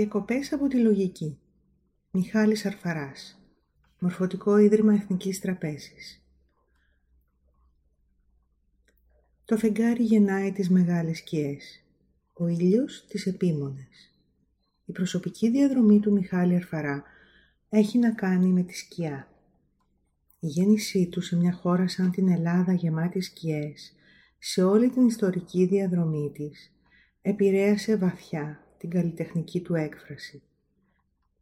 Διακοπές από τη λογική. Μιχάλης Αρφαράς. Μορφωτικό Ίδρυμα Εθνικής Τραπέζης. Το φεγγάρι γεννάει τις μεγάλες σκιές. Ο ήλιος τις επίμονες. Η προσωπική διαδρομή του Μιχάλη Αρφαρά έχει να κάνει με τη σκιά. Η γέννησή του σε μια χώρα σαν την Ελλάδα γεμάτη σκιές, σε όλη την ιστορική διαδρομή της, επηρέασε βαθιά την καλλιτεχνική του έκφραση.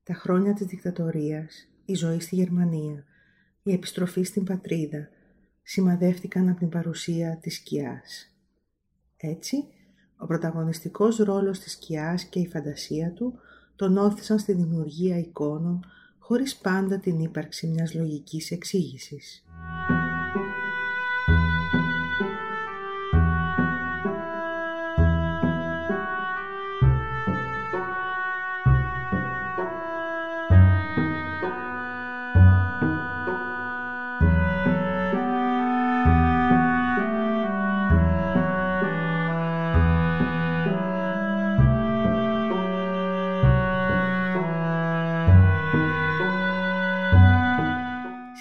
Τα χρόνια της δικτατορίας, η ζωή στη Γερμανία, η επιστροφή στην πατρίδα, σημαδεύτηκαν από την παρουσία της σκιάς. Έτσι, ο πρωταγωνιστικός ρόλος της σκιάς και η φαντασία του τον όθησαν στη δημιουργία εικόνων χωρίς πάντα την ύπαρξη μιας λογικής εξήγησης.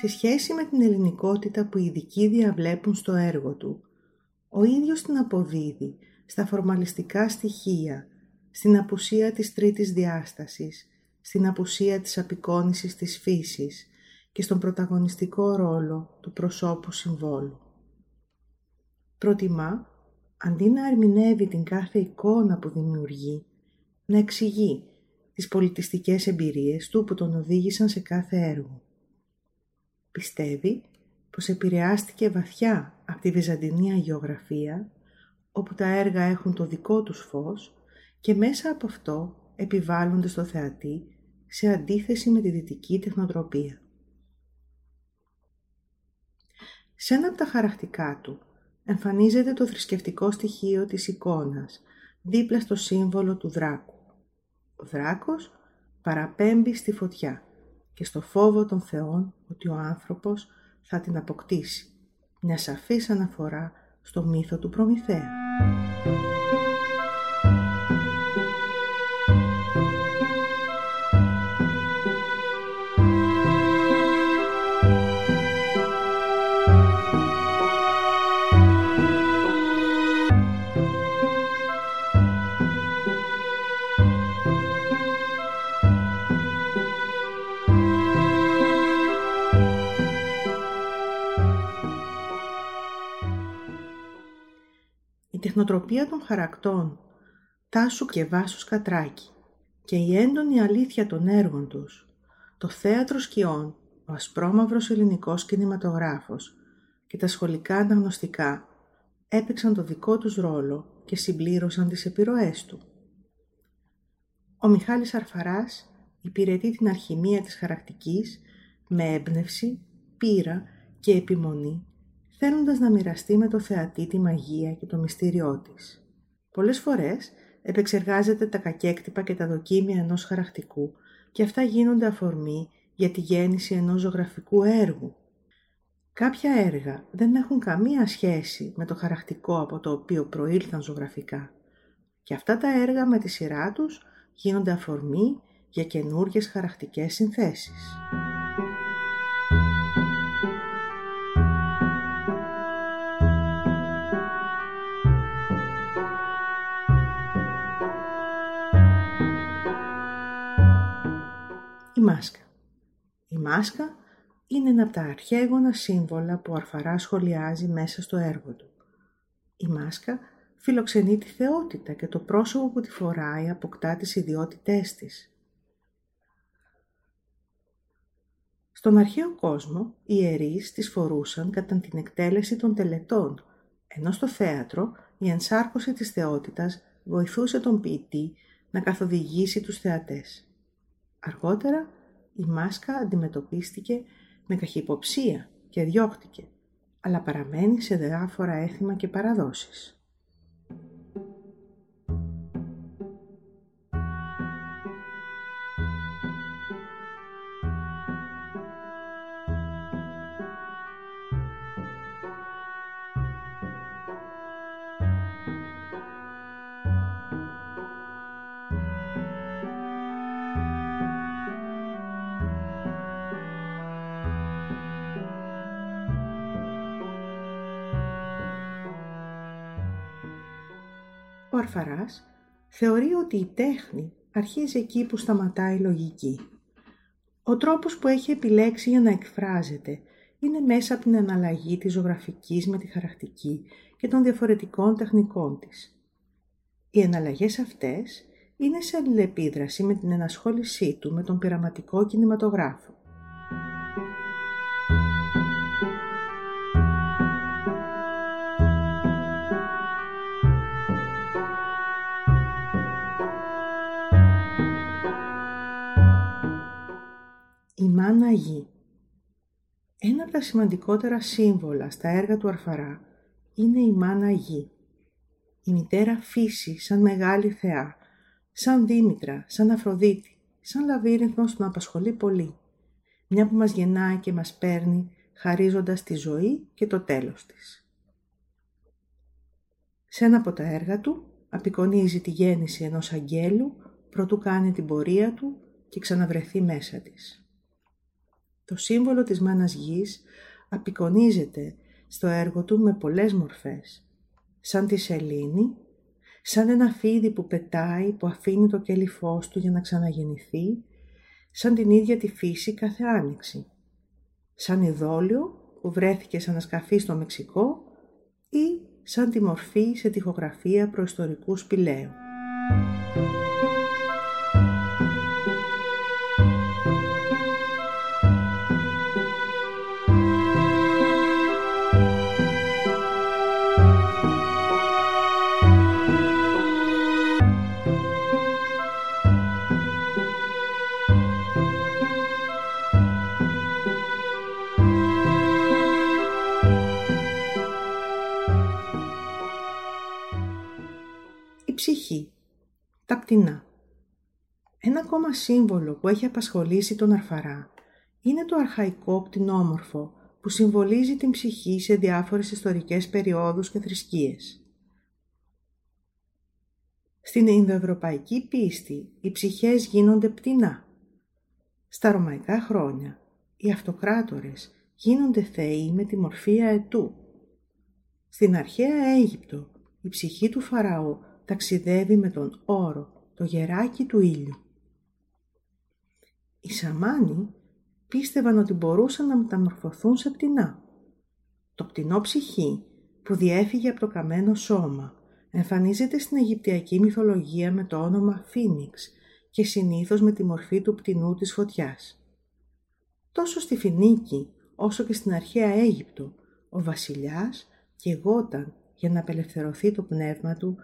Σε σχέση με την ελληνικότητα που οι ειδικοί διαβλέπουν στο έργο του. Ο ίδιος την αποδίδει στα φορμαλιστικά στοιχεία, στην απουσία της τρίτης διάστασης, στην απουσία της απεικόνησης της φύσης και στον πρωταγωνιστικό ρόλο του προσώπου συμβόλου. Προτιμά, αντί να ερμηνεύει την κάθε εικόνα που δημιουργεί, να εξηγεί τις πολιτιστικές εμπειρίες του που τον οδήγησαν σε κάθε έργο πιστεύει πως επηρεάστηκε βαθιά από τη Βυζαντινή Αγιογραφία, όπου τα έργα έχουν το δικό τους φως και μέσα από αυτό επιβάλλονται στο θεατή σε αντίθεση με τη δυτική τεχνοτροπία. Σε ένα από τα χαρακτικά του εμφανίζεται το θρησκευτικό στοιχείο της εικόνας δίπλα στο σύμβολο του δράκου. Ο δράκος παραπέμπει στη φωτιά και στο φόβο των θεών ότι ο άνθρωπος θα την αποκτήσει. Μια σαφής αναφορά στο μύθο του Προμηθέα. Η τεχνοτροπία των χαρακτών Τάσου και Βάσους Κατράκη και η έντονη αλήθεια των έργων τους, το θέατρο σκιών, ο ασπρόμαυρος ελληνικός κινηματογράφος και τα σχολικά αναγνωστικά έπαιξαν το δικό τους ρόλο και συμπλήρωσαν τις επιρροές του. Ο Μιχάλης Αρφαράς υπηρετεί την αρχημία της χαρακτικής με έμπνευση, πείρα και επιμονή θέλοντας να μοιραστεί με το θεατή τη μαγεία και το μυστήριό της. Πολλές φορές επεξεργάζεται τα κακέκτυπα και τα δοκίμια ενός χαρακτικού και αυτά γίνονται αφορμή για τη γέννηση ενός ζωγραφικού έργου. Κάποια έργα δεν έχουν καμία σχέση με το χαρακτικό από το οποίο προήλθαν ζωγραφικά και αυτά τα έργα με τη σειρά τους γίνονται αφορμή για καινούργιες χαρακτικές συνθέσεις. Μάσκα. Η μάσκα είναι ένα από τα αρχαίγωνα σύμβολα που ο Αρφαρά σχολιάζει μέσα στο έργο του. Η μάσκα φιλοξενεί τη θεότητα και το πρόσωπο που τη φοράει αποκτά τις ιδιότητές της. Στον αρχαίο κόσμο, οι ιερείς τις φορούσαν κατά την εκτέλεση των τελετών, ενώ στο θέατρο η ενσάρκωση της θεότητας βοηθούσε τον ποιητή να καθοδηγήσει τους θεατές. Αργότερα η μάσκα αντιμετωπίστηκε με καχυποψία και διώχτηκε, αλλά παραμένει σε διάφορα έθιμα και παραδόσεις. Αρφαράς θεωρεί ότι η τέχνη αρχίζει εκεί που σταματάει η λογική. Ο τρόπος που έχει επιλέξει για να εκφράζεται είναι μέσα από την αναλλαγή της ζωγραφικής με τη χαρακτική και των διαφορετικών τεχνικών της. Οι εναλλαγές αυτές είναι σε αλληλεπίδραση με την ενασχόλησή του με τον πειραματικό κινηματογράφο. Μάνα Γη Ένα από τα σημαντικότερα σύμβολα στα έργα του Αρφαρά είναι η Μάνα Γη. Η μητέρα φύση σαν μεγάλη θεά, σαν Δήμητρα, σαν Αφροδίτη, σαν λαβύρινθος που απασχολεί πολύ. Μια που μας γεννάει και μας παίρνει, χαρίζοντας τη ζωή και το τέλος της. Σε ένα από τα έργα του απεικονίζει τη γέννηση ενός αγγέλου προτού κάνει την πορεία του και ξαναβρεθεί μέσα της. Το σύμβολο της μάνας γης απεικονίζεται στο έργο του με πολλές μορφές, σαν τη σελήνη, σαν ένα φίδι που πετάει, που αφήνει το κέλι φως του για να ξαναγεννηθεί, σαν την ίδια τη φύση κάθε άνοιξη, σαν ειδόλιο που βρέθηκε σαν ασκαφή στο Μεξικό ή σαν τη μορφή σε τυχογραφία προϊστορικού σπηλαίου. Ψυχή, τα πτηνά. Ένα ακόμα σύμβολο που έχει απασχολήσει τον Αρφαρά είναι το αρχαϊκό πτηνόμορφο που συμβολίζει την ψυχή σε διάφορες ιστορικές περιόδους και θρησκείες. Στην Ινδοευρωπαϊκή πίστη οι ψυχές γίνονται πτηνά. Στα ρωμαϊκά χρόνια οι αυτοκράτορες γίνονται θεοί με τη μορφή αετού. Στην αρχαία Αίγυπτο η ψυχή του Φαραώ ταξιδεύει με τον όρο, το γεράκι του ήλιου. Οι Σαμάνοι πίστευαν ότι μπορούσαν να μεταμορφωθούν σε πτηνά. Το πτηνό ψυχή που διέφυγε από το καμένο σώμα εμφανίζεται στην Αιγυπτιακή μυθολογία με το όνομα Φίνιξ και συνήθως με τη μορφή του πτηνού της φωτιάς. Τόσο στη Φινίκη όσο και στην αρχαία Αίγυπτο ο βασιλιάς γεγόταν για να απελευθερωθεί το πνεύμα του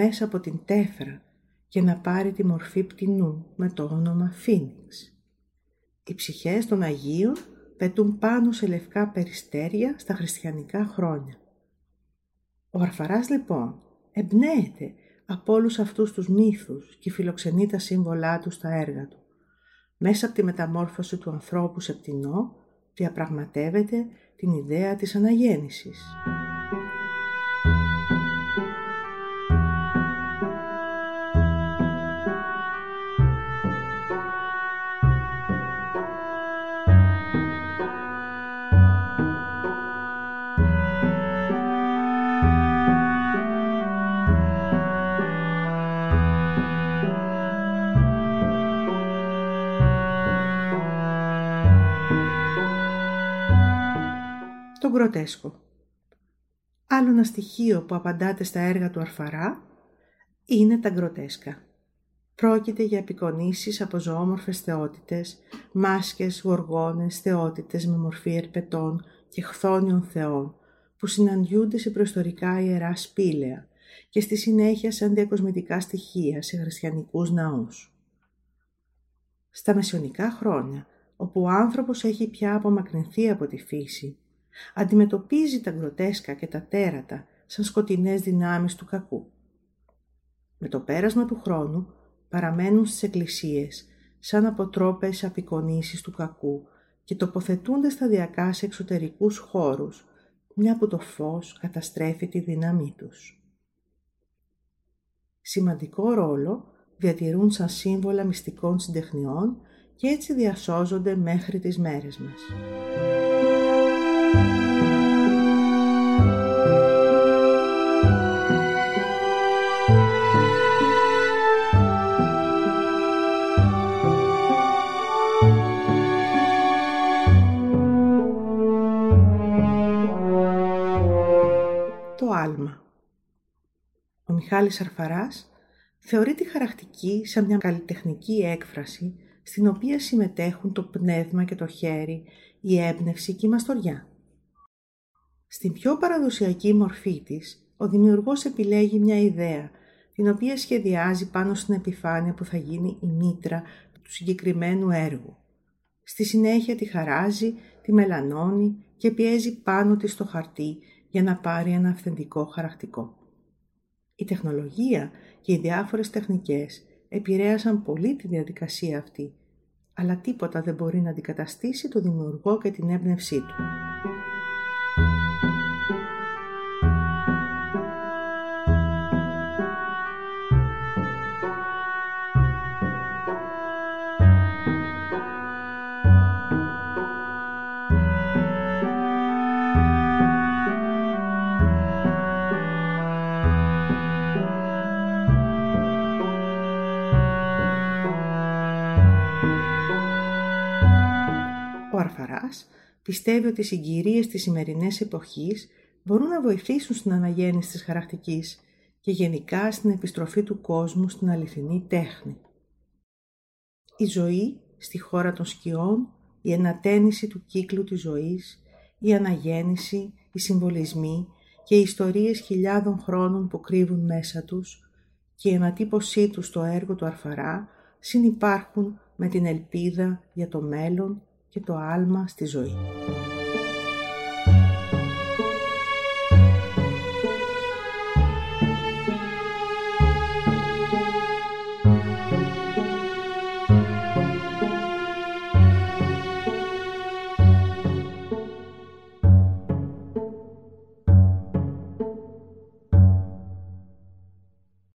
μέσα από την τέφρα και να πάρει τη μορφή πτηνού με το όνομα Φίνιξ. Οι ψυχές των Αγίων πετούν πάνω σε λευκά περιστέρια στα χριστιανικά χρόνια. Ο Αρφαράς λοιπόν εμπνέεται από όλους αυτούς τους μύθους και φιλοξενεί τα σύμβολά του στα έργα του. Μέσα από τη μεταμόρφωση του ανθρώπου σε πτηνό διαπραγματεύεται την ιδέα της αναγέννησης. Το γκροτέσκο. Άλλο ένα στοιχείο που απαντάται στα έργα του Αρφαρά είναι τα γκροτέσκα. Πρόκειται για απεικονίσεις από ζωόμορφες θεότητες, μάσκες, γοργόνες, θεότητες με μορφή ερπετών και χθόνιων θεών, που συναντιούνται σε προϊστορικά ιερά σπήλαια και στη συνέχεια σαν διακοσμητικά στοιχεία σε χριστιανικούς ναούς. Στα μεσαιωνικά χρόνια, όπου ο άνθρωπος έχει πια απομακρυνθεί από τη φύση αντιμετωπίζει τα γκροτέσκα και τα τέρατα σαν σκοτεινές δυνάμεις του κακού. Με το πέρασμα του χρόνου παραμένουν στις εκκλησίες σαν αποτρόπες απεικονίσεις του κακού και τοποθετούνται σταδιακά σε εξωτερικούς χώρους, μια που το φως καταστρέφει τη δύναμή τους. Σημαντικό ρόλο διατηρούν σαν σύμβολα μυστικών συντεχνιών και έτσι διασώζονται μέχρι τις μέρες μας. Το άλμα. Ο Μιχάλης Αρφαράς θεωρεί τη χαρακτική σαν μια καλλιτεχνική έκφραση στην οποία συμμετέχουν το πνεύμα και το χέρι, η έμπνευση και η μαστοριά. Στην πιο παραδοσιακή μορφή της, ο δημιουργός επιλέγει μια ιδέα, την οποία σχεδιάζει πάνω στην επιφάνεια που θα γίνει η μήτρα του συγκεκριμένου έργου. Στη συνέχεια τη χαράζει, τη μελανώνει και πιέζει πάνω της στο χαρτί για να πάρει ένα αυθεντικό χαρακτικό. Η τεχνολογία και οι διάφορες τεχνικές επηρέασαν πολύ τη διαδικασία αυτή, αλλά τίποτα δεν μπορεί να αντικαταστήσει το δημιουργό και την έμπνευσή του. Πιστεύει ότι οι συγκυρίες της σημερινής εποχής μπορούν να βοηθήσουν στην αναγέννηση της χαρακτικής και γενικά στην επιστροφή του κόσμου στην αληθινή τέχνη. Η ζωή στη χώρα των σκιών, η ενατένιση του κύκλου της ζωής, η αναγέννηση, οι συμβολισμοί και οι ιστορίες χιλιάδων χρόνων που κρύβουν μέσα τους και η ανατύπωσή τους στο έργο του Αρφαρά συνυπάρχουν με την ελπίδα για το μέλλον και το άλμα στη ζωή.